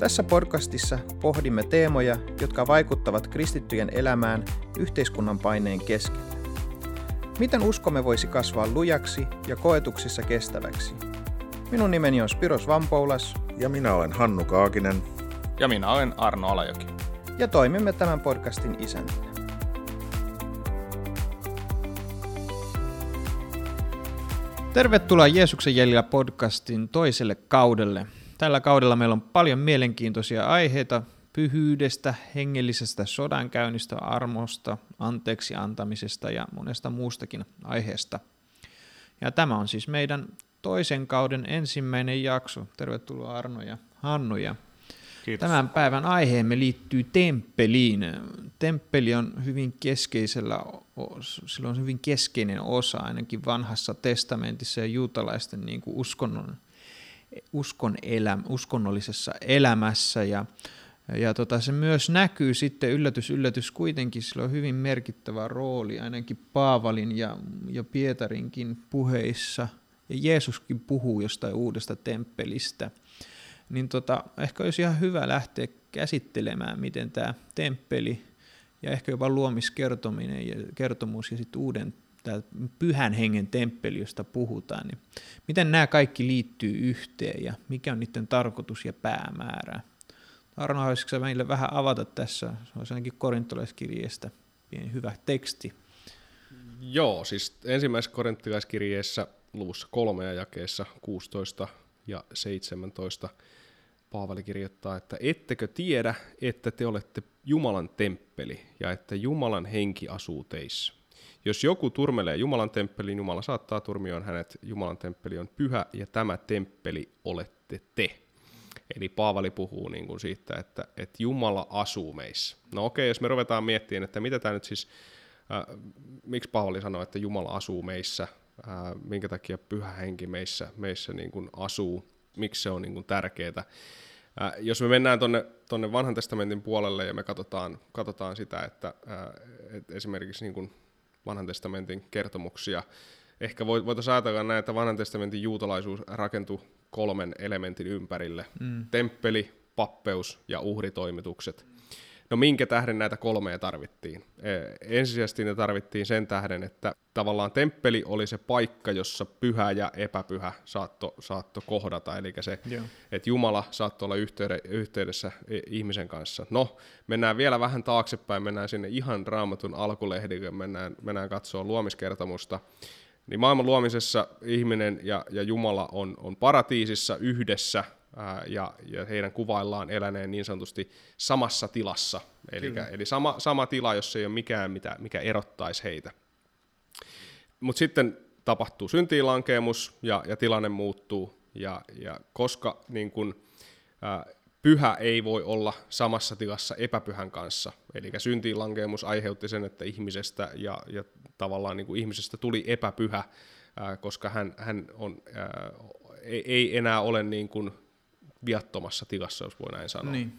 Tässä podcastissa pohdimme teemoja, jotka vaikuttavat kristittyjen elämään yhteiskunnan paineen keskellä. Miten uskomme voisi kasvaa lujaksi ja koetuksissa kestäväksi? Minun nimeni on Spiros Vampoulas. Ja minä olen Hannu Kaakinen. Ja minä olen Arno Alajoki. Ja toimimme tämän podcastin isäntinä. Tervetuloa Jeesuksen jäljellä podcastin toiselle kaudelle. Tällä kaudella meillä on paljon mielenkiintoisia aiheita pyhyydestä, hengellisestä sodankäynnistä, armosta, anteeksi antamisesta ja monesta muustakin aiheesta. Ja tämä on siis meidän toisen kauden ensimmäinen jakso. Tervetuloa Arno ja Hannu. Ja Kiitos. Tämän päivän aiheemme liittyy temppeliin. Temppeli on hyvin keskeisellä, sillä on hyvin keskeinen osa ainakin vanhassa testamentissa ja juutalaisten niin kuin uskonnon uskon eläm, uskonnollisessa elämässä ja, ja tota, se myös näkyy sitten yllätys, yllätys kuitenkin, sillä on hyvin merkittävä rooli ainakin Paavalin ja, ja Pietarinkin puheissa ja Jeesuskin puhuu jostain uudesta temppelistä. Niin tota, ehkä olisi ihan hyvä lähteä käsittelemään, miten tämä temppeli ja ehkä jopa luomiskertominen ja kertomus ja sitten uuden tämä pyhän hengen temppeli, josta puhutaan, niin miten nämä kaikki liittyy yhteen ja mikä on niiden tarkoitus ja päämäärä? Arno, haluaisitko meille vähän avata tässä? Se olisi ainakin korintolaiskirjeestä pieni hyvä teksti. Joo, siis ensimmäisessä korintolaiskirjeessä luvussa kolme ja jakeessa 16 ja 17 Paavali kirjoittaa, että ettekö tiedä, että te olette Jumalan temppeli ja että Jumalan henki asuu teissä. Jos joku turmelee Jumalan temppeliin, Jumala saattaa turmioon hänet. Jumalan temppeli on pyhä ja tämä temppeli olette te. Eli Paavali puhuu niin kuin siitä, että, että Jumala asuu meissä. No okei, jos me ruvetaan miettimään, että mitä tämä nyt siis, äh, miksi Paavali sanoo, että Jumala asuu meissä, äh, minkä takia pyhä henki meissä, meissä niin kuin asuu, miksi se on niin kuin tärkeää. Äh, jos me mennään tuonne tonne vanhan testamentin puolelle ja me katsotaan, katsotaan sitä, että äh, et esimerkiksi niin kuin vanhan testamentin kertomuksia. Ehkä voitaisiin ajatella näin, että vanhan testamentin juutalaisuus rakentui kolmen elementin ympärille. Mm. Temppeli, pappeus ja uhritoimitukset. No minkä tähden näitä kolmea tarvittiin? E, ensisijaisesti ne tarvittiin sen tähden, että tavallaan temppeli oli se paikka, jossa pyhä ja epäpyhä saatto, saatto kohdata, eli se, Joo. että Jumala saattoi olla yhteydessä ihmisen kanssa. No, mennään vielä vähän taaksepäin, mennään sinne ihan raamatun alkulehdille, mennään, mennään katsoa luomiskertomusta, niin maailman luomisessa ihminen ja, ja Jumala on, on paratiisissa yhdessä, ja, ja heidän kuvaillaan eläneen niin sanotusti samassa tilassa. Eli, eli sama, sama tila, jossa ei ole mikään, mitä, mikä erottaisi heitä. Mutta sitten tapahtuu syntiinlankeemus ja, ja tilanne muuttuu, ja, ja koska niin kun, ää, pyhä ei voi olla samassa tilassa epäpyhän kanssa, eli syntiinlankeemus aiheutti sen, että ihmisestä ja, ja tavallaan niin kuin ihmisestä tuli epäpyhä, ää, koska hän, hän on, ää, ei, ei enää ole niin kuin viattomassa tilassa, jos voi näin sanoa. Niin.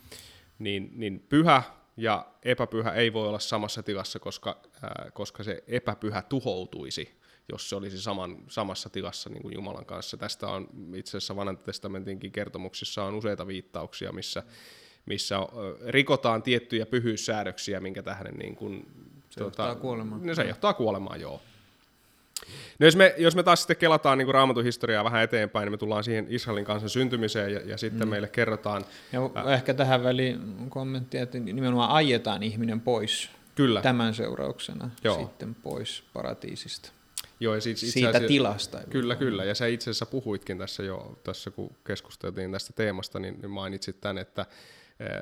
Niin, niin pyhä ja epäpyhä ei voi olla samassa tilassa, koska, ää, koska se epäpyhä tuhoutuisi, jos se olisi saman, samassa tilassa niin kuin Jumalan kanssa. Tästä on itse asiassa vanhan testamentinkin kertomuksissa on useita viittauksia, missä, missä rikotaan tiettyjä pyhyyssäädöksiä, minkä tähden niin kuin, se tuota, johtaa kuolemaan. No, se johtaa kuolemaan, joo. No jos me, jos me taas sitten kelataan niin raamatun historiaa vähän eteenpäin, niin me tullaan siihen Israelin kansan syntymiseen ja, ja sitten mm. meille kerrotaan... Ja ää, ehkä tähän väliin kommentti, että nimenomaan ajetaan ihminen pois kyllä. tämän seurauksena Joo. sitten pois paratiisista. Joo, ja siis itse siitä asiassa, tilasta. Kyllä, kyllä. Ja sä itse asiassa puhuitkin tässä jo, tässä kun keskusteltiin tästä teemasta, niin, niin mainitsit tämän, että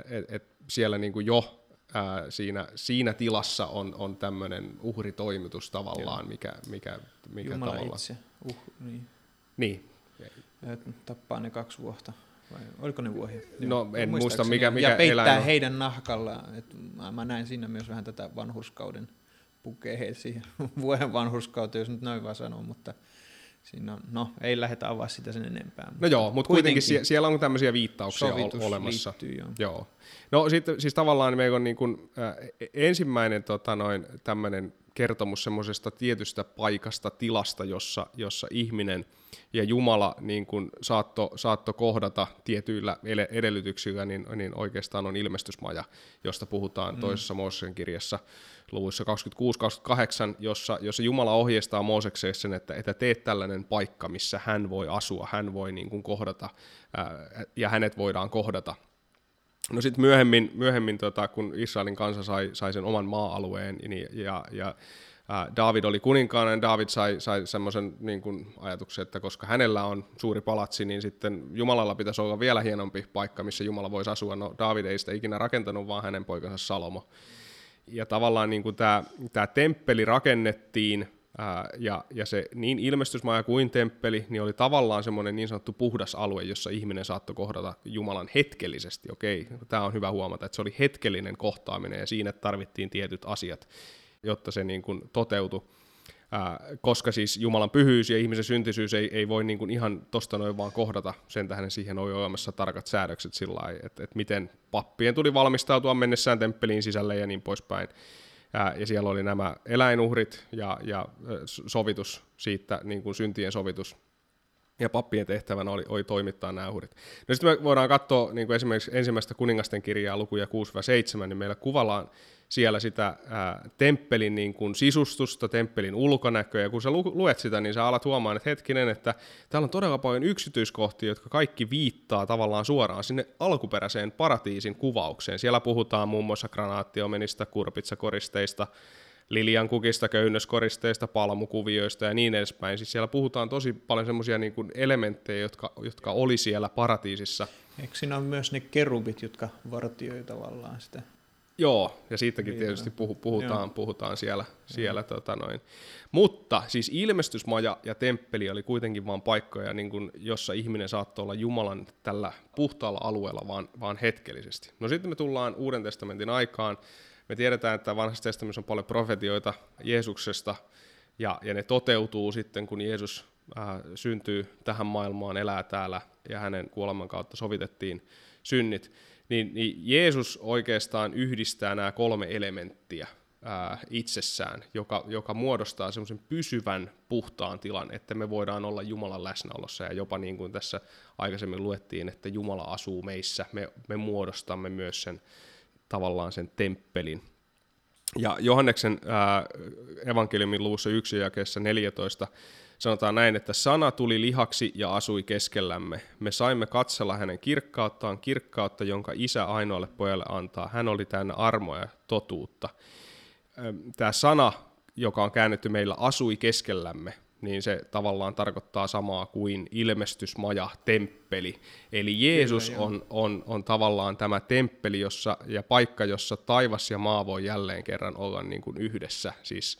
et, et siellä niin kuin jo ää, siinä, siinä tilassa on, on tämmöinen uhritoimitus tavallaan, Joo. mikä, mikä, mikä Jumala tavallaan... itse, uh, niin. Niin. Tappaa ne kaksi vuotta. vai oliko ne vuohia? No, en muista, mikä- mikä Ja peittää eläin on. heidän nahkalla, että mä, mä näen siinä myös vähän tätä vanhurskauden pukee siihen vuoden vanhurskauteen, jos nyt noin vaan sanoo, mutta siinä on, no ei lähdetä avaa sitä sen enempää. No joo, mutta kuitenkin, sie- siellä on tämmöisiä viittauksia olemassa. liittyy, joo. Joo. No sitten siis tavallaan meillä on niin kuin, äh, ensimmäinen tota, noin, tämmöinen kertomus semmoisesta tietystä paikasta, tilasta, jossa, jossa ihminen ja Jumala niin kuin saatto, saatto kohdata tietyillä edellytyksillä, niin, niin oikeastaan on ilmestysmaja, josta puhutaan mm. toisessa Mooseksen kirjassa luvuissa 26-28, jossa, jossa Jumala ohjeistaa Moosekseen sen, että, että teet tällainen paikka, missä hän voi asua, hän voi niin kuin kohdata ää, ja hänet voidaan kohdata. No sitten myöhemmin, myöhemmin tota, kun Israelin kansa sai, sai sen oman maa-alueen niin, ja, ja David oli kuninkaana, niin David sai, sai semmoisen niin ajatuksen, että koska hänellä on suuri palatsi, niin sitten Jumalalla pitäisi olla vielä hienompi paikka, missä Jumala voisi asua. No David ei sitä ikinä rakentanut, vaan hänen poikansa Salomo. Ja tavallaan niin kuin tämä, tämä temppeli rakennettiin, ää, ja, ja se niin ilmestysmaja kuin temppeli, niin oli tavallaan semmoinen niin sanottu puhdas alue, jossa ihminen saattoi kohdata Jumalan hetkellisesti. Okei, tämä on hyvä huomata, että se oli hetkellinen kohtaaminen, ja siinä tarvittiin tietyt asiat, jotta se niin kuin toteutui. Ää, koska siis Jumalan pyhyys ja ihmisen syntisyys ei, ei voi niin kuin ihan tosta noin vaan kohdata, sen tähden siihen on olemassa tarkat säädökset sillä lailla, että, että miten pappien tuli valmistautua mennessään temppeliin sisälle ja niin poispäin. Ää, ja siellä oli nämä eläinuhrit ja, ja sovitus siitä, niin kuin syntien sovitus ja pappien tehtävänä oli, oli toimittaa nämä uhrit. No sitten me voidaan katsoa niin kuin esimerkiksi ensimmäistä kuningasten kirjaa lukuja 6-7, niin meillä kuvallaan siellä sitä ää, temppelin niin kuin sisustusta, temppelin ulkonäköä, ja kun sä lu- luet sitä, niin sä alat huomaan, että hetkinen, että täällä on todella paljon yksityiskohtia, jotka kaikki viittaa tavallaan suoraan sinne alkuperäiseen paratiisin kuvaukseen. Siellä puhutaan muun muassa granaattiomenista, kurpitsakoristeista, liliankukista, köynnöskoristeista, palmukuvioista ja niin edespäin. Siis siellä puhutaan tosi paljon semmoisia niin kuin elementtejä, jotka, jotka oli siellä paratiisissa. Eikö siinä ole myös ne kerubit, jotka vartioi tavallaan sitä? Joo, ja siitäkin Niin, tietysti puhu, puhutaan, joo. puhutaan siellä. siellä tota noin. Mutta siis ilmestysmaja ja temppeli oli kuitenkin vain paikkoja, niin kuin, jossa ihminen saattoi olla Jumalan tällä puhtaalla alueella vaan, vaan hetkellisesti. No sitten me tullaan Uuden testamentin aikaan. Me tiedetään, että vanhassa testamentissa on paljon profetioita Jeesuksesta, ja, ja ne toteutuu sitten, kun Jeesus äh, syntyy tähän maailmaan, elää täällä, ja hänen kuoleman kautta sovitettiin synnit. Niin, niin Jeesus oikeastaan yhdistää nämä kolme elementtiä ää, itsessään, joka, joka muodostaa semmoisen pysyvän puhtaan tilan, että me voidaan olla Jumalan läsnäolossa. Ja jopa niin kuin tässä aikaisemmin luettiin, että Jumala asuu meissä, me, me muodostamme myös sen tavallaan sen temppelin. Ja Johanneksen ää, evankeliumin luvussa 1 jakeessa 14 sanotaan näin, että sana tuli lihaksi ja asui keskellämme. Me saimme katsella hänen kirkkauttaan, kirkkautta, jonka isä ainoalle pojalle antaa. Hän oli täynnä armoa ja totuutta. Tämä sana, joka on käännetty meillä, asui keskellämme, niin se tavallaan tarkoittaa samaa kuin ilmestysmaja, temppeli. Eli Jeesus Kyllä, on, on, on tavallaan tämä temppeli jossa, ja paikka, jossa taivas ja maa voi jälleen kerran olla niin kuin yhdessä. Siis,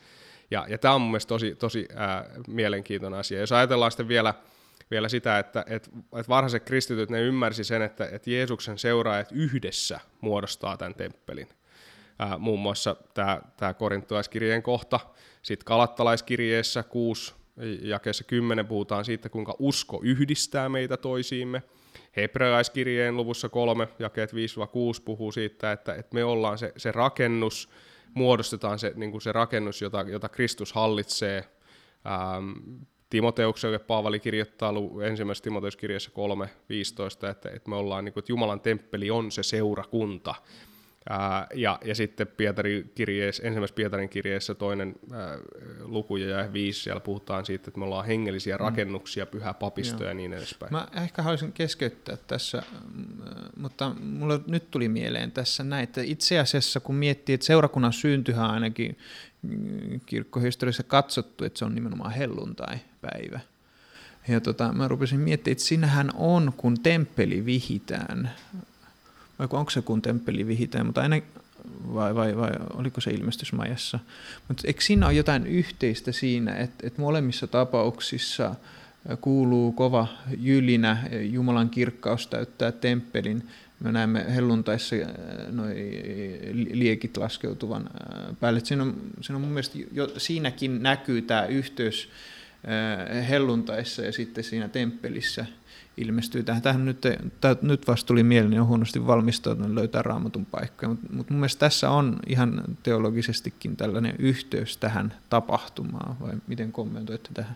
ja, ja tämä on mun mielestä tosi, tosi ää, mielenkiintoinen asia. Jos ajatellaan sitten vielä, vielä sitä, että et, et varhaiset kristityt, ne ymmärsi sen, että et Jeesuksen seuraajat yhdessä muodostaa tämän temppelin. Ää, muun muassa tämä korintolaiskirjeen kohta, sitten kalattalaiskirjeessä 6 jakeessa 10 puhutaan siitä, kuinka usko yhdistää meitä toisiimme. Hebrealaiskirjeen luvussa 3, jakeet 5-6 puhuu siitä, että, että me ollaan se, se rakennus, muodostetaan se, niin kuin se rakennus, jota, jota Kristus hallitsee. Ähm, Timoteukselle Paavali kirjoittaa ensimmäisessä Timoteuskirjassa 3.15, että, että me ollaan, niin kuin, että Jumalan temppeli on se seurakunta. Ää, ja, ja sitten Pietarin kirjeessä, ensimmäisessä Pietarin kirjeessä toinen ää, luku ja viisi, siellä puhutaan siitä, että me ollaan hengellisiä rakennuksia, pyhä papisto ja niin edespäin. Mä ehkä haluaisin keskeyttää tässä, mm, mutta mulle nyt tuli mieleen tässä näin, että itse asiassa kun miettii, että seurakunnan syntyhän ainakin mm, kirkkohistoriassa katsottu, että se on nimenomaan helluntai-päivä. Ja tota, mä rupesin miettimään, että sinähän on, kun temppeli vihitään, vai onko se kun temppeli vihitään, mutta aina, vai, vai, vai oliko se ilmestysmajassa. Mutta eikö siinä ole jotain yhteistä siinä, että, että molemmissa tapauksissa kuuluu kova jylinä, Jumalan kirkkaus täyttää temppelin. Me näemme helluntaissa noi liekit laskeutuvan päälle. Siinä on, siinä on mun mielestä jo, siinäkin näkyy tämä yhteys helluntaissa ja sitten siinä temppelissä ilmestyy tähän. Tähän nyt, tää, nyt vasta tuli mieleen, niin on huonosti valmistautunut löytää raamatun paikkoja, mutta mut mun mielestä tässä on ihan teologisestikin tällainen yhteys tähän tapahtumaan, vai miten kommentoitte tähän?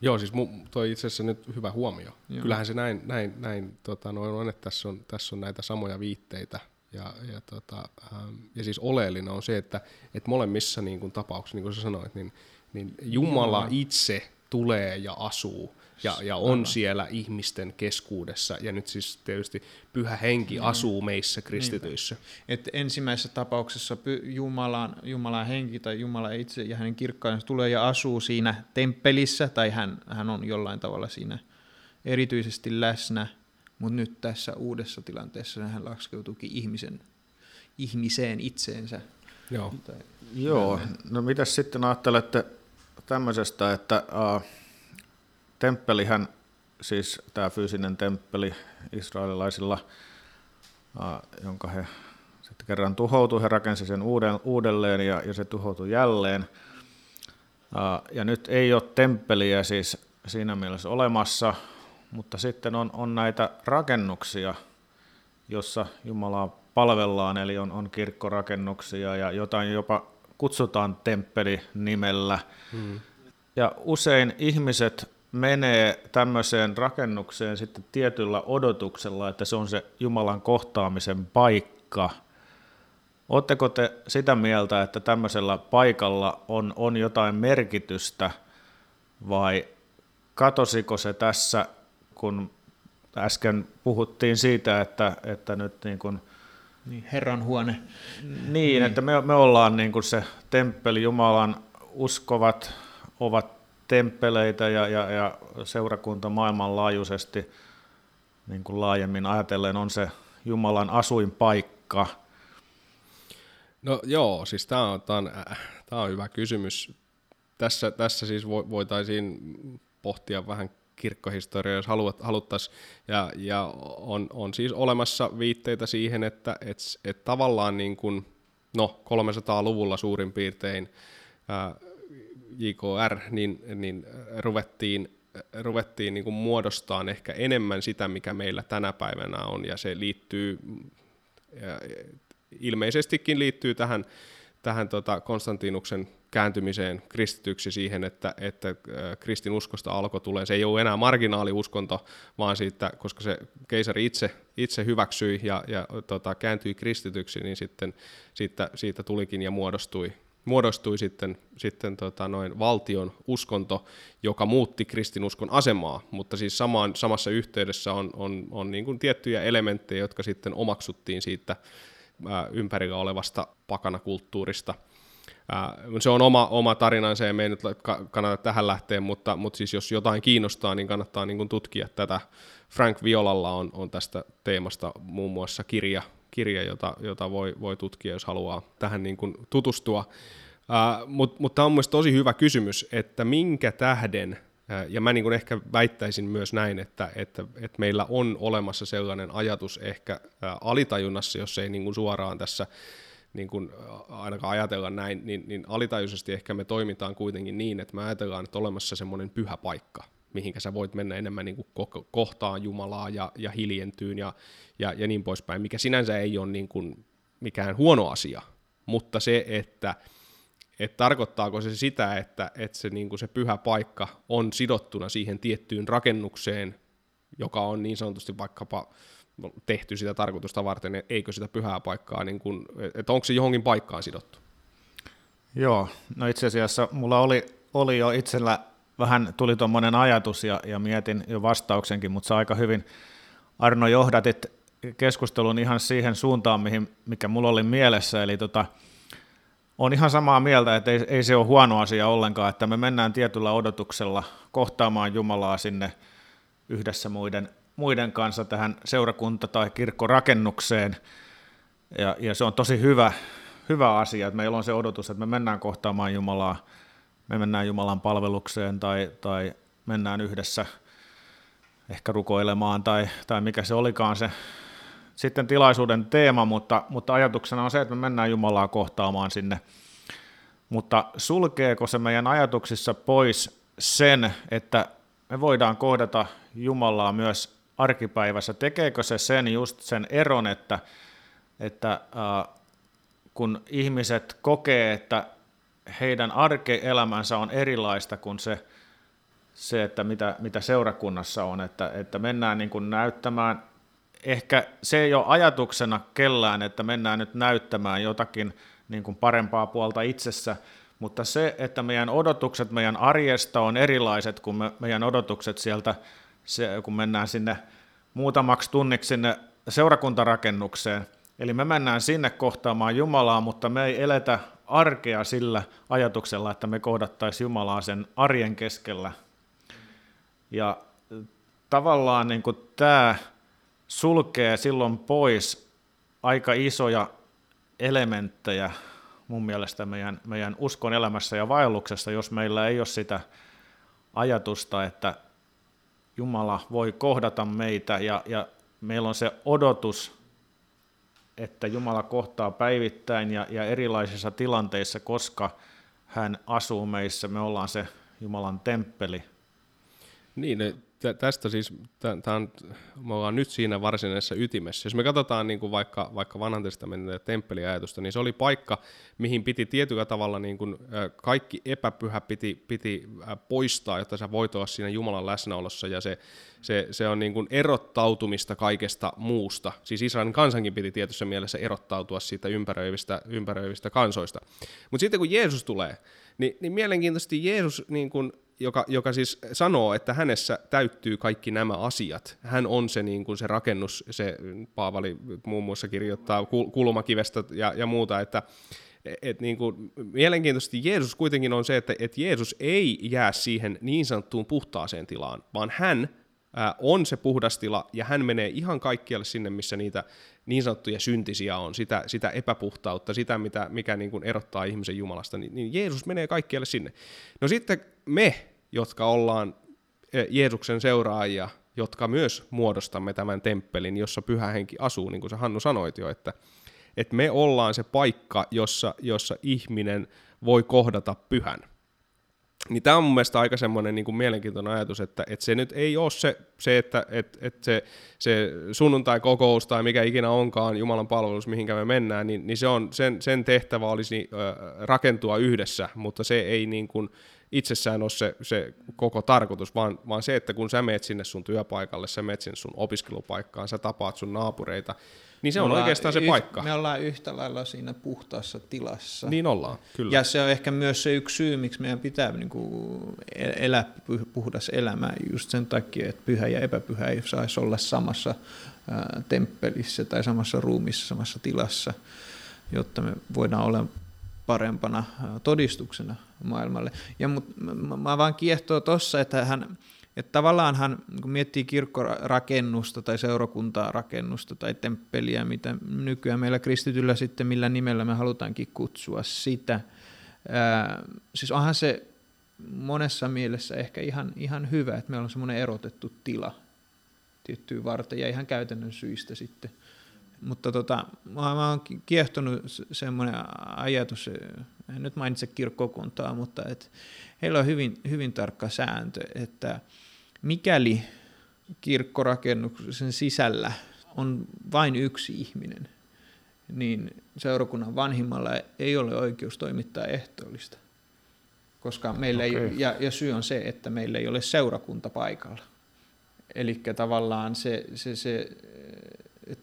Joo, siis toi itse asiassa nyt hyvä huomio. Joo. Kyllähän se näin, näin, näin tota, noin on, että tässä on, tässä on näitä samoja viitteitä. Ja, ja, tota, ähm, ja siis oleellinen on se, että, että molemmissa niin kuin tapauksissa, niin kuin sä sanoit, niin, niin Jumala itse tulee ja asuu ja, ja on Aivan. siellä ihmisten keskuudessa. Ja nyt siis tietysti pyhä henki mm. asuu meissä kristityissä. Et ensimmäisessä tapauksessa Jumalan, Jumalan henki tai Jumala itse ja hänen kirkkaansa tulee ja asuu siinä temppelissä, tai hän, hän on jollain tavalla siinä erityisesti läsnä, mutta nyt tässä uudessa tilanteessa hän laskeutuukin ihmisen, ihmiseen itseensä. Joo. Tai, Joo, no mitä sitten ajattelette tämmöisestä, että uh, temppelihän, siis tämä fyysinen temppeli israelilaisilla, jonka he sitten kerran tuhoutui, he rakensi sen uudelleen ja, ja se tuhoutui jälleen. Ja nyt ei ole temppeliä siis siinä mielessä olemassa, mutta sitten on, on näitä rakennuksia, jossa Jumalaa palvellaan, eli on, on kirkkorakennuksia ja jotain jopa kutsutaan temppeli nimellä. Hmm. Ja usein ihmiset menee tämmöiseen rakennukseen sitten tietyllä odotuksella, että se on se Jumalan kohtaamisen paikka. Oletteko te sitä mieltä, että tämmöisellä paikalla on, on jotain merkitystä vai katosiko se tässä, kun äsken puhuttiin siitä, että, että nyt niin kuin, niin, Herran huone. Niin, niin. että me, me ollaan niin kuin se temppeli, Jumalan uskovat ovat temppeleitä ja, ja, ja seurakunta maailmanlaajuisesti niin kuin laajemmin ajatellen on se Jumalan asuinpaikka? No joo, siis tämä on, tää on, tää on hyvä kysymys. Tässä, tässä siis voitaisiin pohtia vähän kirkkohistoriaa, jos haluat, haluttaisiin. Ja, ja on, on siis olemassa viitteitä siihen, että et, et tavallaan niin kuin, no 300-luvulla suurin piirtein ää, JKR, niin, niin ruvettiin, ruvettiin niin kuin ehkä enemmän sitä, mikä meillä tänä päivänä on, ja se liittyy, ja ilmeisestikin liittyy tähän, tähän tota Konstantinuksen kääntymiseen kristityksi siihen, että, että kristinuskosta alkoi tulee. Se ei ole enää marginaaliuskonto, vaan siitä, koska se keisari itse, itse hyväksyi ja, ja tota, kääntyi kristityksi, niin sitten siitä, siitä tulikin ja muodostui muodostui sitten, sitten tota noin valtion uskonto, joka muutti kristinuskon asemaa, mutta siis samaan, samassa yhteydessä on, on, on niin kuin tiettyjä elementtejä, jotka sitten omaksuttiin siitä ää, ympärillä olevasta pakanakulttuurista. Ää, se on oma, oma tarinansa ja me ei nyt kannata tähän lähteä, mutta, mutta siis jos jotain kiinnostaa, niin kannattaa niin kuin tutkia tätä. Frank Violalla on, on tästä teemasta muun muassa kirja, kirja, jota, jota voi, voi tutkia, jos haluaa tähän niin kuin tutustua. Uh, Mutta mut tämä on mielestäni tosi hyvä kysymys, että minkä tähden, uh, ja mä niin kuin ehkä väittäisin myös näin, että, että, että meillä on olemassa sellainen ajatus ehkä uh, alitajunnassa, jos ei niin kuin suoraan tässä niin kuin ainakaan ajatella näin, niin, niin alitajuisesti ehkä me toimitaan kuitenkin niin, että me ajatellaan, että olemassa semmoinen pyhä paikka, mihinkä sä voit mennä enemmän niin kuin kohtaan Jumalaa ja, ja hiljentyyn ja, ja, ja niin poispäin, mikä sinänsä ei ole niin kuin mikään huono asia, mutta se, että että tarkoittaako se sitä, että, että se, niin kuin se pyhä paikka on sidottuna siihen tiettyyn rakennukseen, joka on niin sanotusti vaikkapa tehty sitä tarkoitusta varten, eikö sitä pyhää paikkaa, niin kuin, että onko se johonkin paikkaan sidottu? Joo, no itse asiassa mulla oli, oli jo itsellä vähän tuli tuommoinen ajatus ja, ja mietin jo vastauksenkin, mutta sä aika hyvin Arno johdatit keskustelun ihan siihen suuntaan, mihin, mikä mulla oli mielessä, eli tota, on ihan samaa mieltä, että ei, ei se ole huono asia ollenkaan, että me mennään tietyllä odotuksella kohtaamaan Jumalaa sinne yhdessä muiden, muiden kanssa tähän seurakunta- tai kirkkorakennukseen, ja, ja se on tosi hyvä, hyvä asia, että meillä on se odotus, että me mennään kohtaamaan Jumalaa, me mennään Jumalan palvelukseen tai, tai mennään yhdessä ehkä rukoilemaan tai, tai mikä se olikaan se sitten tilaisuuden teema, mutta, mutta ajatuksena on se, että me mennään Jumalaa kohtaamaan sinne. Mutta sulkeeko se meidän ajatuksissa pois sen, että me voidaan kohdata Jumalaa myös arkipäivässä? Tekeekö se sen just sen eron, että, että äh, kun ihmiset kokee, että heidän arkeelämänsä on erilaista kuin se, se että mitä, mitä seurakunnassa on, että, että mennään niin kuin näyttämään, ehkä se ei ole ajatuksena kellään, että mennään nyt näyttämään jotakin niin kuin parempaa puolta itsessä, mutta se, että meidän odotukset meidän arjesta on erilaiset kuin me, meidän odotukset sieltä, se, kun mennään sinne muutamaksi tunniksi sinne seurakuntarakennukseen, Eli me mennään sinne kohtaamaan Jumalaa, mutta me ei eletä arkea sillä ajatuksella, että me kohdattaisiin Jumalaa sen arjen keskellä. Ja tavallaan niin kuin tämä sulkee silloin pois aika isoja elementtejä mun mielestä meidän, meidän uskon elämässä ja vaelluksessa, jos meillä ei ole sitä ajatusta, että Jumala voi kohdata meitä ja, ja meillä on se odotus että Jumala kohtaa päivittäin ja, ja erilaisissa tilanteissa, koska hän asuu meissä. Me ollaan se Jumalan temppeli. Niin, tästä siis, tää on, me ollaan nyt siinä varsinaisessa ytimessä. Jos me katsotaan niin kuin vaikka, vaikka vanhan testamentin temppeliajatusta, niin se oli paikka, mihin piti tietyllä tavalla niin kuin, kaikki epäpyhä piti, piti poistaa, jotta sä voit olla siinä Jumalan läsnäolossa, ja se, se, se on niin kuin erottautumista kaikesta muusta. Siis Israelin kansankin piti tietyssä mielessä erottautua siitä ympäröivistä, ympäröivistä kansoista. Mutta sitten kun Jeesus tulee, niin, niin mielenkiintoisesti Jeesus niin kuin joka, joka siis sanoo, että hänessä täyttyy kaikki nämä asiat. Hän on se, niin kuin se rakennus, se Paavali muun muassa kirjoittaa kulmakivestä ja, ja muuta, että et niin kuin, mielenkiintoisesti Jeesus kuitenkin on se, että et Jeesus ei jää siihen niin sanottuun puhtaaseen tilaan, vaan hän ää, on se puhdas tila ja hän menee ihan kaikkialle sinne, missä niitä niin sanottuja syntisiä on, sitä, sitä epäpuhtautta, sitä, mitä, mikä niin kuin erottaa ihmisen Jumalasta, niin, niin Jeesus menee kaikkialle sinne. No sitten me, jotka ollaan e, Jeesuksen seuraajia, jotka myös muodostamme tämän temppelin, jossa pyhä henki asuu, niin kuin sä Hannu sanoit jo, että, että me ollaan se paikka, jossa, jossa ihminen voi kohdata pyhän. Niin tämä on mun mielestä aika semmoinen niin mielenkiintoinen ajatus, että, että se nyt ei ole se, se että että, että se, se sunnuntai-kokous tai mikä ikinä onkaan Jumalan palvelus, mihinkä me mennään, niin, niin se on, sen, sen tehtävä olisi rakentua yhdessä, mutta se ei niin kuin, itsessään ole se, se koko tarkoitus, vaan, vaan se, että kun sä meet sinne sun työpaikalle, sä meet sinne sun opiskelupaikkaan, sä tapaat sun naapureita, niin se me on oikeastaan se yht, paikka. Me ollaan yhtä lailla siinä puhtaassa tilassa. Niin ollaan, kyllä. Ja se on ehkä myös se yksi syy, miksi meidän pitää niin kuin, elää puhdas elämä just sen takia, että pyhä ja epäpyhä ei saisi olla samassa temppelissä tai samassa ruumissa, samassa tilassa, jotta me voidaan olla parempana todistuksena maailmalle. Ja mut, mä, mä vaan kiehtoo tossa, että hän, että tavallaan hän, kun miettii kirkkorakennusta tai seurakuntaa rakennusta tai temppeliä, mitä nykyään meillä kristityllä sitten, millä nimellä me halutaankin kutsua sitä, ää, siis onhan se monessa mielessä ehkä ihan, ihan hyvä, että meillä on semmoinen erotettu tila tiettyyn varten ja ihan käytännön syistä sitten mutta tota, mä oon kiehtonut semmoinen ajatus, en nyt mainitse kirkkokuntaa, mutta et heillä on hyvin, hyvin tarkka sääntö, että mikäli kirkkorakennuksen sisällä on vain yksi ihminen, niin seurakunnan vanhimmalla ei ole oikeus toimittaa ehtoollista. Koska meillä okay. ei, ja, ja syy on se, että meillä ei ole seurakunta paikalla. Eli tavallaan se, se, se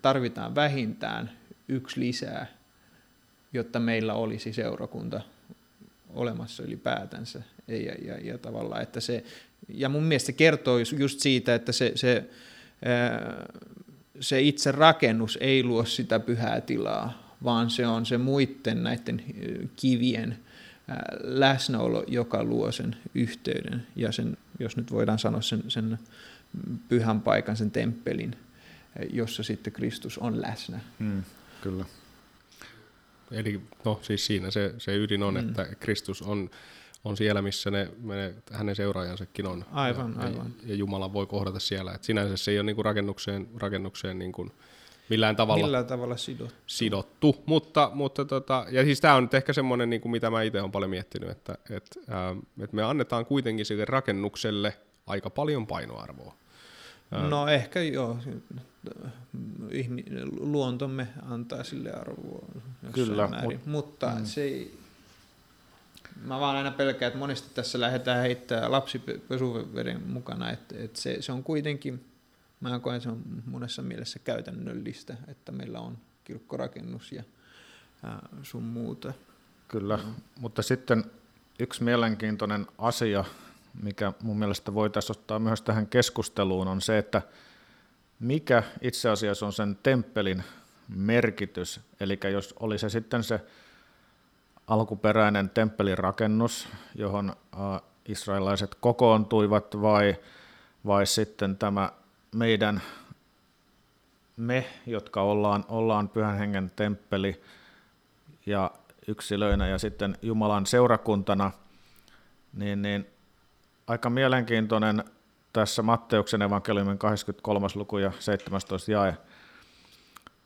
tarvitaan vähintään yksi lisää, jotta meillä olisi seurakunta olemassa ylipäätänsä. Ja, ja, ja, tavallaan, että se, ja mun mielestä se kertoo just siitä, että se, se, se itse rakennus ei luo sitä pyhää tilaa, vaan se on se muiden näiden kivien läsnäolo, joka luo sen yhteyden ja sen, jos nyt voidaan sanoa sen, sen pyhän paikan, sen temppelin – jossa sitten Kristus on läsnä. Mm, kyllä. Eli no siis siinä se, se ydin on, mm. että Kristus on, on siellä, missä ne, ne hänen seuraajansakin on. Aivan, ja, aivan. Ja, ja Jumala voi kohdata siellä. Et sinänsä se ei ole niinku rakennukseen, rakennukseen niinku millään tavalla, Millään tavalla sidottu. sidottu. Mutta, mutta tota, ja siis tämä on nyt ehkä semmoinen, niin kuin mitä mä itse olen paljon miettinyt, että et, ähm, et me annetaan kuitenkin sille rakennukselle aika paljon painoarvoa. No ehkä joo. Ihmi, luontomme antaa sille arvoa. Kyllä, Määrin. mut- Mutta mm. se ei, mä vaan aina pelkään, että monesti tässä lähdetään heittämään lapsi pe- pesuveden mukana, että, että se, se on kuitenkin, mä koen, se on monessa mielessä käytännöllistä, että meillä on kirkkorakennus ja ää, sun muuta. Kyllä, mm. mutta sitten yksi mielenkiintoinen asia, mikä mun mielestä voitaisiin ottaa myös tähän keskusteluun, on se, että mikä itse asiassa on sen temppelin merkitys. Eli jos oli se sitten se alkuperäinen temppelin rakennus, johon israelaiset kokoontuivat, vai, vai sitten tämä meidän, me, jotka ollaan, ollaan pyhän hengen temppeli ja yksilöinä ja sitten Jumalan seurakuntana, niin, niin aika mielenkiintoinen tässä Matteuksen evankeliumin 23. luku ja 17 jae.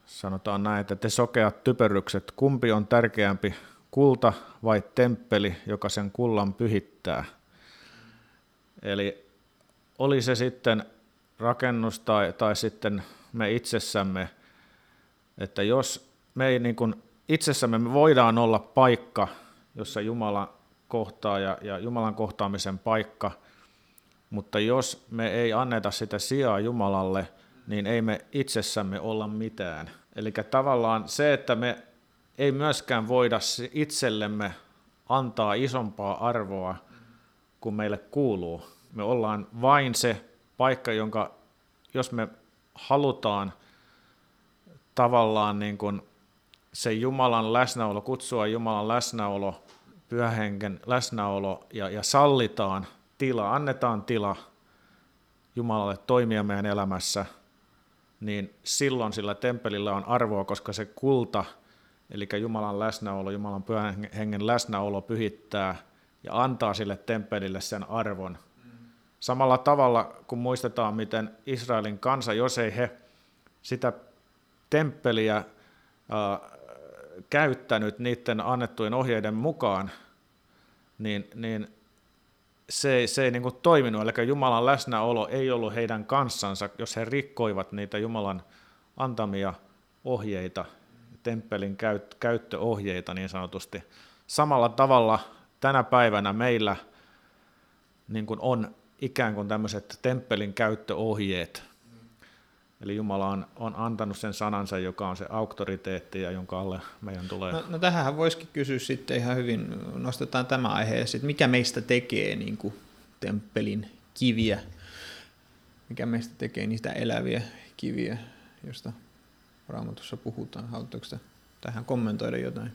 Sanotaan näin, että te sokeat typerrykset, kumpi on tärkeämpi, kulta vai temppeli, joka sen kullan pyhittää? Eli oli se sitten rakennus tai, tai sitten me itsessämme, että jos me ei niin kuin itsessämme me voidaan olla paikka, jossa Jumala kohtaa ja, ja Jumalan kohtaamisen paikka, mutta jos me ei anneta sitä sijaa Jumalalle, niin ei me itsessämme olla mitään. Eli tavallaan se, että me ei myöskään voida itsellemme antaa isompaa arvoa kuin meille kuuluu. Me ollaan vain se paikka, jonka jos me halutaan tavallaan niin kuin se Jumalan läsnäolo, kutsua Jumalan läsnäolo, pyhähenken läsnäolo ja, ja sallitaan tila, annetaan tila Jumalalle toimia meidän elämässä, niin silloin sillä temppelillä on arvoa, koska se kulta, eli Jumalan läsnäolo, Jumalan pyhän hengen läsnäolo pyhittää ja antaa sille temppelille sen arvon. Samalla tavalla, kun muistetaan, miten Israelin kansa, jos ei he sitä temppeliä äh, käyttänyt niiden annettujen ohjeiden mukaan, niin, niin se, ei, se ei niin kuin toiminut, eli Jumalan läsnäolo ei ollut heidän kanssansa, jos he rikkoivat niitä Jumalan antamia ohjeita, temppelin käyt, käyttöohjeita niin sanotusti. Samalla tavalla tänä päivänä meillä niin kuin on ikään kuin tämmöiset temppelin käyttöohjeet, Eli Jumala on, on antanut sen sanansa, joka on se auktoriteetti ja jonka alle meidän tulee. No, no tähän voisikin kysyä sitten ihan hyvin, nostetaan tämä aihe, että mikä meistä tekee niin kuin temppelin kiviä, mikä meistä tekee niistä eläviä kiviä, josta raamatussa puhutaan. Haluatteko tähän kommentoida jotain?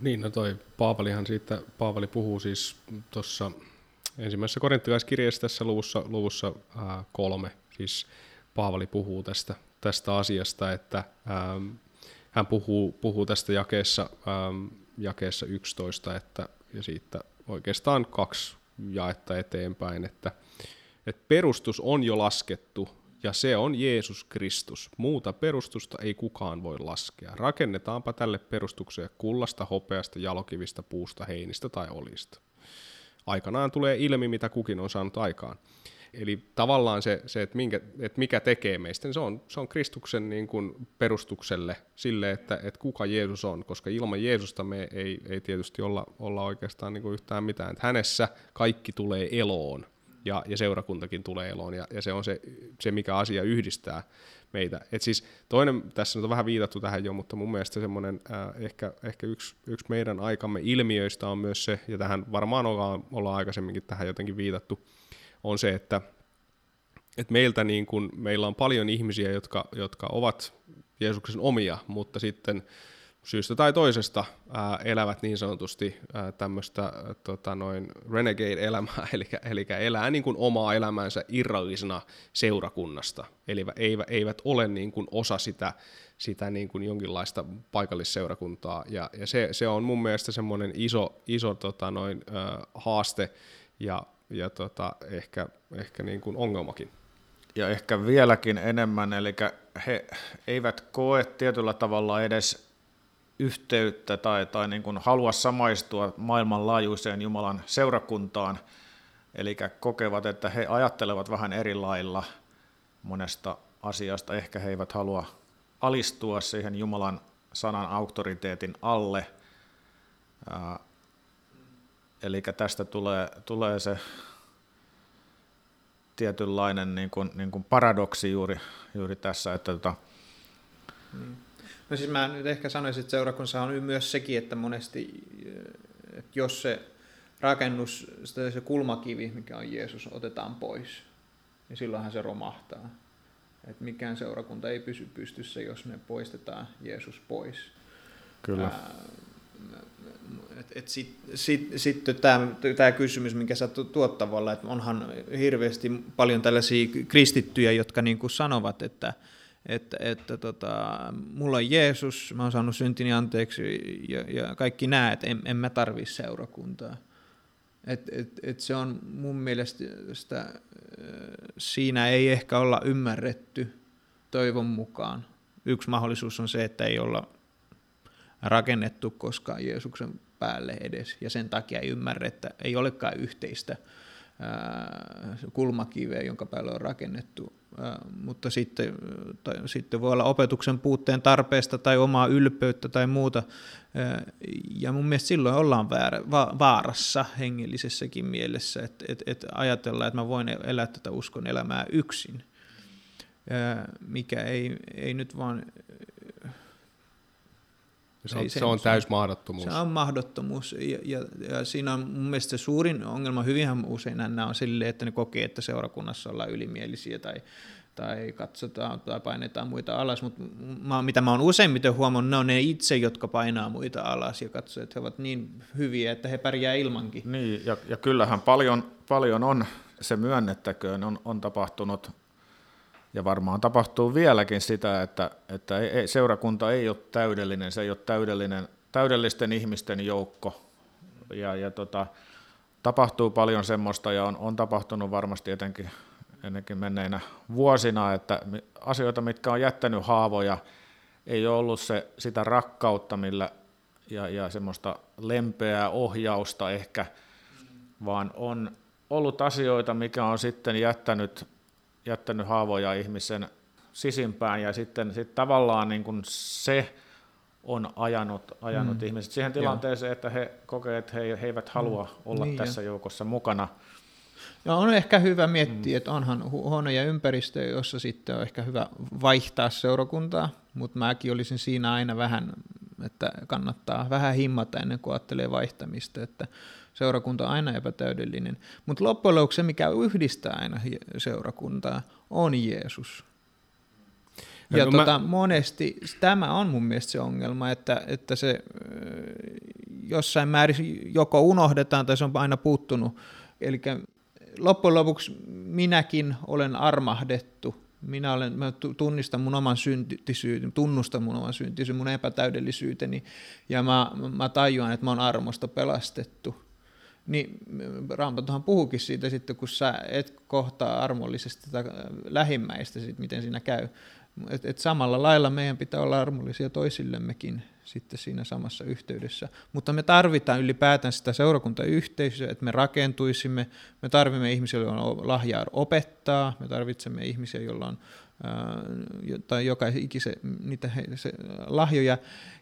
Niin, no toi Paavalihan siitä, Paavali puhuu siis tuossa ensimmäisessä korinttilaiskirjeessä tässä luvussa, luvussa ää, kolme, siis Paavali puhuu tästä, tästä asiasta, että ähm, hän puhuu, puhuu tästä jakeessa, ähm, jakeessa 11, että, ja siitä oikeastaan kaksi jaetta eteenpäin, että, että perustus on jo laskettu, ja se on Jeesus Kristus. Muuta perustusta ei kukaan voi laskea. Rakennetaanpa tälle perustukseen kullasta, hopeasta, jalokivistä, puusta, heinistä tai olista. Aikanaan tulee ilmi, mitä kukin on saanut aikaan. Eli tavallaan se, se että, minkä, että mikä tekee meistä, niin se on, se on Kristuksen niin kuin perustukselle sille, että, että kuka Jeesus on, koska ilman Jeesusta me ei, ei tietysti olla, olla oikeastaan niin kuin yhtään mitään. Että hänessä kaikki tulee eloon ja, ja seurakuntakin tulee eloon ja, ja se on se, se, mikä asia yhdistää meitä. Et siis toinen, tässä on vähän viitattu tähän jo, mutta mun mielestä semmoinen äh, ehkä, ehkä yksi, yksi meidän aikamme ilmiöistä on myös se, ja tähän varmaan ollaan, ollaan aikaisemminkin tähän jotenkin viitattu, on se, että, että meiltä niin kuin, meillä on paljon ihmisiä, jotka, jotka ovat Jeesuksen omia, mutta sitten syystä tai toisesta ää, elävät niin sanotusti tämmöistä tota noin renegade-elämää, eli, eli elää niin kuin omaa elämäänsä irrallisena seurakunnasta, eli eivät, eivät ole niin kuin osa sitä, sitä niin kuin jonkinlaista paikallisseurakuntaa, ja, ja se, se on mun mielestä semmoinen iso, iso tota noin, ää, haaste, ja, ja tota, ehkä, ehkä niin kuin ongelmakin. Ja ehkä vieläkin enemmän, eli he eivät koe tietyllä tavalla edes yhteyttä tai, tai niin kuin halua samaistua maailmanlaajuiseen Jumalan seurakuntaan, eli kokevat, että he ajattelevat vähän eri lailla monesta asiasta. Ehkä he eivät halua alistua siihen Jumalan sanan auktoriteetin alle. Eli tästä tulee, tulee se tietynlainen niin kuin, niin kuin paradoksi juuri, juuri tässä, että tota, mm. No siis mä nyt ehkä sanoisin, että seurakunnassa on myös sekin, että monesti, että jos se rakennus, se kulmakivi, mikä on Jeesus, otetaan pois, niin silloinhan se romahtaa. Että mikään seurakunta ei pysy pystyssä, jos me poistetaan Jeesus pois. Kyllä. Sitten sit, sit, tämä kysymys, minkä sä tuot tavalla, että onhan hirveästi paljon tällaisia kristittyjä, jotka niin kuin sanovat, että, että, että tota, mulla on Jeesus, mä oon saanut syntini anteeksi ja, ja kaikki nämä, että en, en mä tarvii seurakuntaa. Et, et, et se on mun mielestä sitä, siinä ei ehkä olla ymmärretty toivon mukaan. Yksi mahdollisuus on se, että ei olla rakennettu koskaan Jeesuksen päälle edes, ja sen takia ei ymmärrä, että ei olekaan yhteistä kulmakiveä, jonka päälle on rakennettu. Mutta sitten, tai, sitten voi olla opetuksen puutteen tarpeesta tai omaa ylpeyttä tai muuta. Ja mun mielestä silloin ollaan väärä, va, vaarassa hengellisessäkin mielessä, että et, et ajatellaan, että mä voin elää tätä uskon elämää yksin, mikä ei, ei nyt vaan se on, se on täys mahdottomuus. Se on mahdottomuus ja, ja, ja siinä on mun mielestä se suurin ongelma, hyvinhän usein nämä on silleen, että ne kokee, että seurakunnassa ollaan ylimielisiä tai, tai katsotaan tai painetaan muita alas, mutta mä, mitä mä oon useimmiten huomannut, ne on ne itse, jotka painaa muita alas ja katsoo, että he ovat niin hyviä, että he pärjää ilmankin. Niin, ja, ja kyllähän paljon, paljon on, se myönnettäköön, on, on tapahtunut ja varmaan tapahtuu vieläkin sitä, että, että ei, seurakunta ei ole täydellinen, se ei ole täydellinen, täydellisten ihmisten joukko. Ja, ja tota, tapahtuu paljon semmoista ja on, on tapahtunut varmasti etenkin, ennenkin menneinä vuosina, että asioita, mitkä on jättänyt haavoja, ei ole ollut se, sitä rakkautta millä, ja, ja semmoista lempeää ohjausta ehkä, vaan on ollut asioita, mikä on sitten jättänyt jättänyt haavoja ihmisen sisimpään ja sitten sit tavallaan niin kuin se on ajanut, ajanut mm. ihmiset siihen tilanteeseen, Joo. että he kokevat, että he, he eivät halua mm. olla niin tässä jo. joukossa mukana. Ja on ehkä hyvä miettiä, mm. että onhan huonoja ympäristöjä, jossa sitten on ehkä hyvä vaihtaa seurakuntaa, mutta mäkin olisin siinä aina vähän, että kannattaa vähän himmata ennen kuin ajattelee vaihtamista, että seurakunta on aina epätäydellinen. Mutta loppujen lopuksi se, mikä yhdistää aina seurakuntaa, on Jeesus. Ja, ja tota, mä... monesti tämä on mun mielestä se ongelma, että, että se jossain määrin joko unohdetaan tai se on aina puuttunut. Eli loppujen lopuksi minäkin olen armahdettu. Minä olen, mä tunnistan mun oman syntisyyteni, tunnustan mun oman syntisyyteni, mun epätäydellisyyteni, ja mä, mä tajuan, että mä oon armosta pelastettu. Niin Raamattuhan puhukin siitä sitten, kun sä et kohtaa armollisesti tätä lähimmäistä, sit miten siinä käy. Et, et samalla lailla meidän pitää olla armollisia toisillemmekin sitten siinä samassa yhteydessä. Mutta me tarvitaan ylipäätään sitä seurakuntayhteisöä, että me rakentuisimme. Me tarvitsemme ihmisiä, joilla on lahjaa opettaa. Me tarvitsemme ihmisiä, joilla on tai joka ikisen niitä he, se, lahjoja.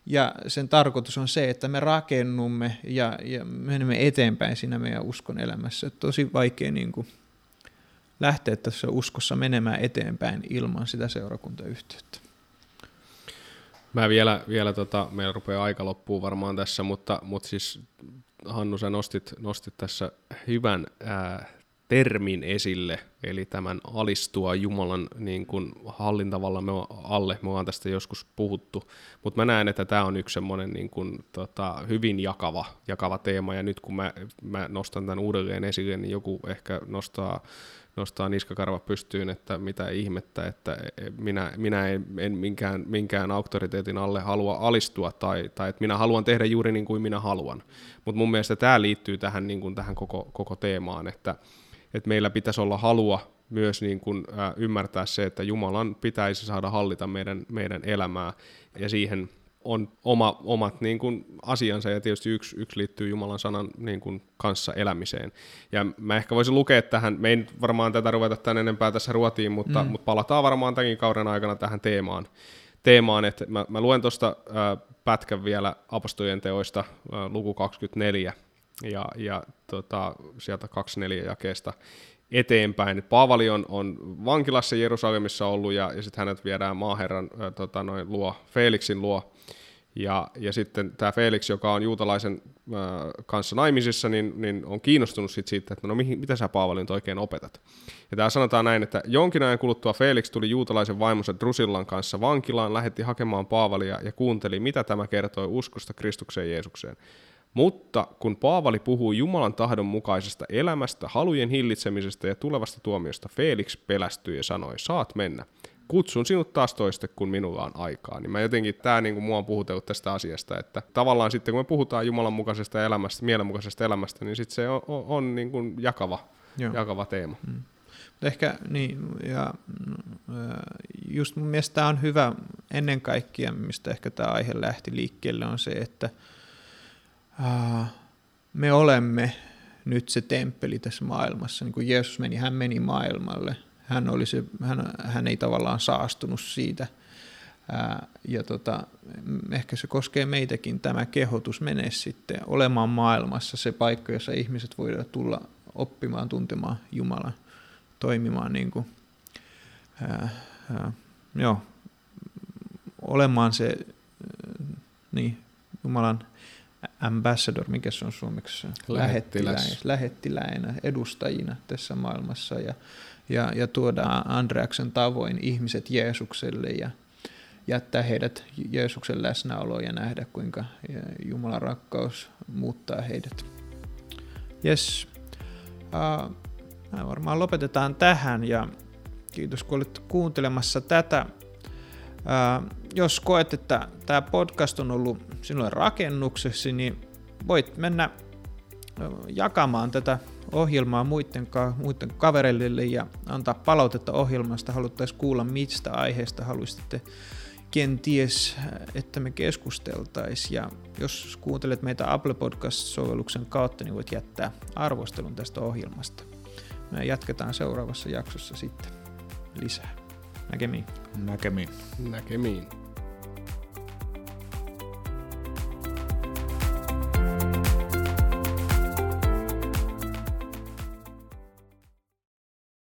Ja sen tarkoitus on se, että me rakennumme ja, ja menemme eteenpäin siinä meidän uskon elämässä. Tosi vaikea niin kuin, lähteä tässä uskossa menemään eteenpäin ilman sitä seurakuntayhteyttä. Mä vielä, vielä tota, meillä rupeaa aika loppuu varmaan tässä, mutta, mutta siis Hannu, sä nostit, nostit tässä hyvän ää, termin esille, eli tämän alistua Jumalan niin kuin hallintavalla me alle. Me ollaan tästä joskus puhuttu, mutta mä näen, että tämä on yksi semmoinen niin kuin, tota, hyvin jakava, jakava teema, ja nyt kun mä, mä nostan tämän uudelleen esille, niin joku ehkä nostaa nostaa niskakarva pystyyn, että mitä ihmettä, että minä, minä en, en minkään, minkään auktoriteetin alle halua alistua tai, tai että minä haluan tehdä juuri niin kuin minä haluan. Mutta mun mielestä tämä liittyy tähän, niin kuin tähän koko, koko teemaan, että, että meillä pitäisi olla halua myös niin kuin, ä, ymmärtää se, että Jumalan pitäisi saada hallita meidän, meidän elämää ja siihen – on oma, omat niin kuin, asiansa ja tietysti yksi, yksi liittyy Jumalan sanan niin kuin, kanssa elämiseen. Ja mä ehkä voisin lukea tähän, me ei varmaan tätä ruveta tämän enempää tässä ruotiin, mutta, mm. mutta palataan varmaan tämänkin kauden aikana tähän teemaan. teemaan että mä, mä luen tuosta äh, pätkän vielä apostolien teoista, äh, luku 24, ja, ja tota, sieltä 24 jakeesta eteenpäin. Paavali on, on vankilassa Jerusalemissa ollut ja, ja sitten hänet viedään maaherran äh, tota, noin luo, Felixin luo ja, ja sitten tämä Felix, joka on juutalaisen äh, kanssa naimisissa, niin, niin on kiinnostunut sit siitä, että no mihin, mitä sä Paavali nyt oikein opetat. Ja tämä sanotaan näin, että jonkin ajan kuluttua Felix tuli juutalaisen vaimonsa Drusillan kanssa vankilaan, lähetti hakemaan Paavalia ja kuunteli, mitä tämä kertoi uskosta Kristukseen Jeesukseen. Mutta kun Paavali puhuu Jumalan tahdon mukaisesta elämästä, halujen hillitsemisestä ja tulevasta tuomiosta, Felix pelästyi ja sanoi, saat mennä kutsun sinut taas toiste, kun minulla on aikaa. Niin mä jotenkin, tämä niin kuin mua on puhutellut tästä asiasta, että tavallaan sitten kun me puhutaan Jumalan mukaisesta elämästä, mielenmukaisesta elämästä, niin sitten se on, on, on niin kuin jakava, Joo. jakava teema. Mm. Ehkä niin, ja just mun mielestä tämä on hyvä ennen kaikkea, mistä ehkä tämä aihe lähti liikkeelle, on se, että me olemme nyt se temppeli tässä maailmassa. Niin kuin Jeesus meni, hän meni maailmalle – hän, oli se, hän, hän ei tavallaan saastunut siitä. Ää, ja tota, ehkä se koskee meitäkin tämä kehotus menee sitten olemaan maailmassa se paikka, jossa ihmiset voivat tulla oppimaan, tuntemaan Jumalan, toimimaan niin kuin, ää, ää, joo, olemaan se niin, Jumalan ambassador, mikä se on suomeksi? Lähettiläs. Lähettiläinä, edustajina tässä maailmassa ja, ja, ja tuoda Andreaksen tavoin ihmiset Jeesukselle ja jättää heidät Jeesuksen läsnäoloon ja nähdä, kuinka Jumalan rakkaus muuttaa heidät. Yes. Uh, varmaan lopetetaan tähän ja kiitos kun olit kuuntelemassa tätä. Jos koet, että tämä podcast on ollut sinulle rakennuksesi, niin voit mennä jakamaan tätä ohjelmaa muiden, ka- muiden kavereille ja antaa palautetta ohjelmasta. Haluttaisiin kuulla, mistä aiheesta haluaisitte kenties, että me keskusteltaisiin. Ja jos kuuntelet meitä Apple Podcast-sovelluksen kautta, niin voit jättää arvostelun tästä ohjelmasta. Me jatketaan seuraavassa jaksossa sitten lisää. Näkemiin. Näkemiin. Näkemiin.